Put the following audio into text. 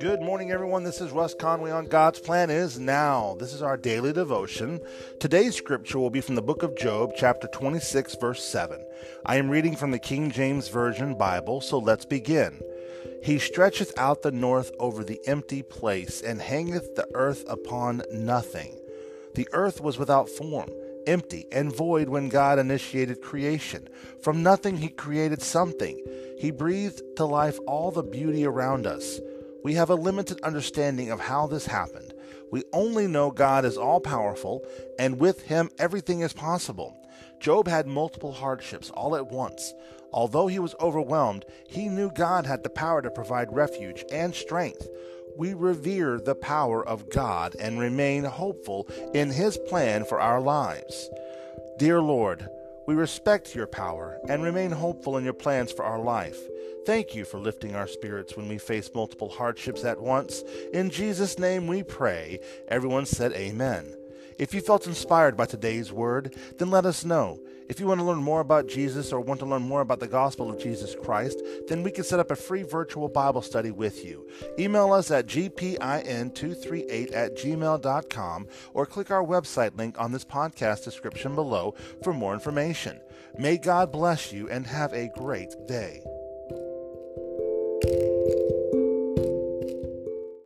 Good morning, everyone. This is Russ Conway on God's Plan Is Now. This is our daily devotion. Today's scripture will be from the book of Job, chapter 26, verse 7. I am reading from the King James Version Bible, so let's begin. He stretcheth out the north over the empty place, and hangeth the earth upon nothing. The earth was without form, empty, and void when God initiated creation. From nothing, He created something. He breathed to life all the beauty around us. We have a limited understanding of how this happened. We only know God is all powerful, and with Him everything is possible. Job had multiple hardships all at once. Although he was overwhelmed, he knew God had the power to provide refuge and strength. We revere the power of God and remain hopeful in His plan for our lives. Dear Lord, we respect your power and remain hopeful in your plans for our life. Thank you for lifting our spirits when we face multiple hardships at once. In Jesus' name we pray. Everyone said amen. If you felt inspired by today's word, then let us know. If you want to learn more about Jesus or want to learn more about the gospel of Jesus Christ, then we can set up a free virtual Bible study with you. Email us at gpin238 at gmail.com or click our website link on this podcast description below for more information. May God bless you and have a great day.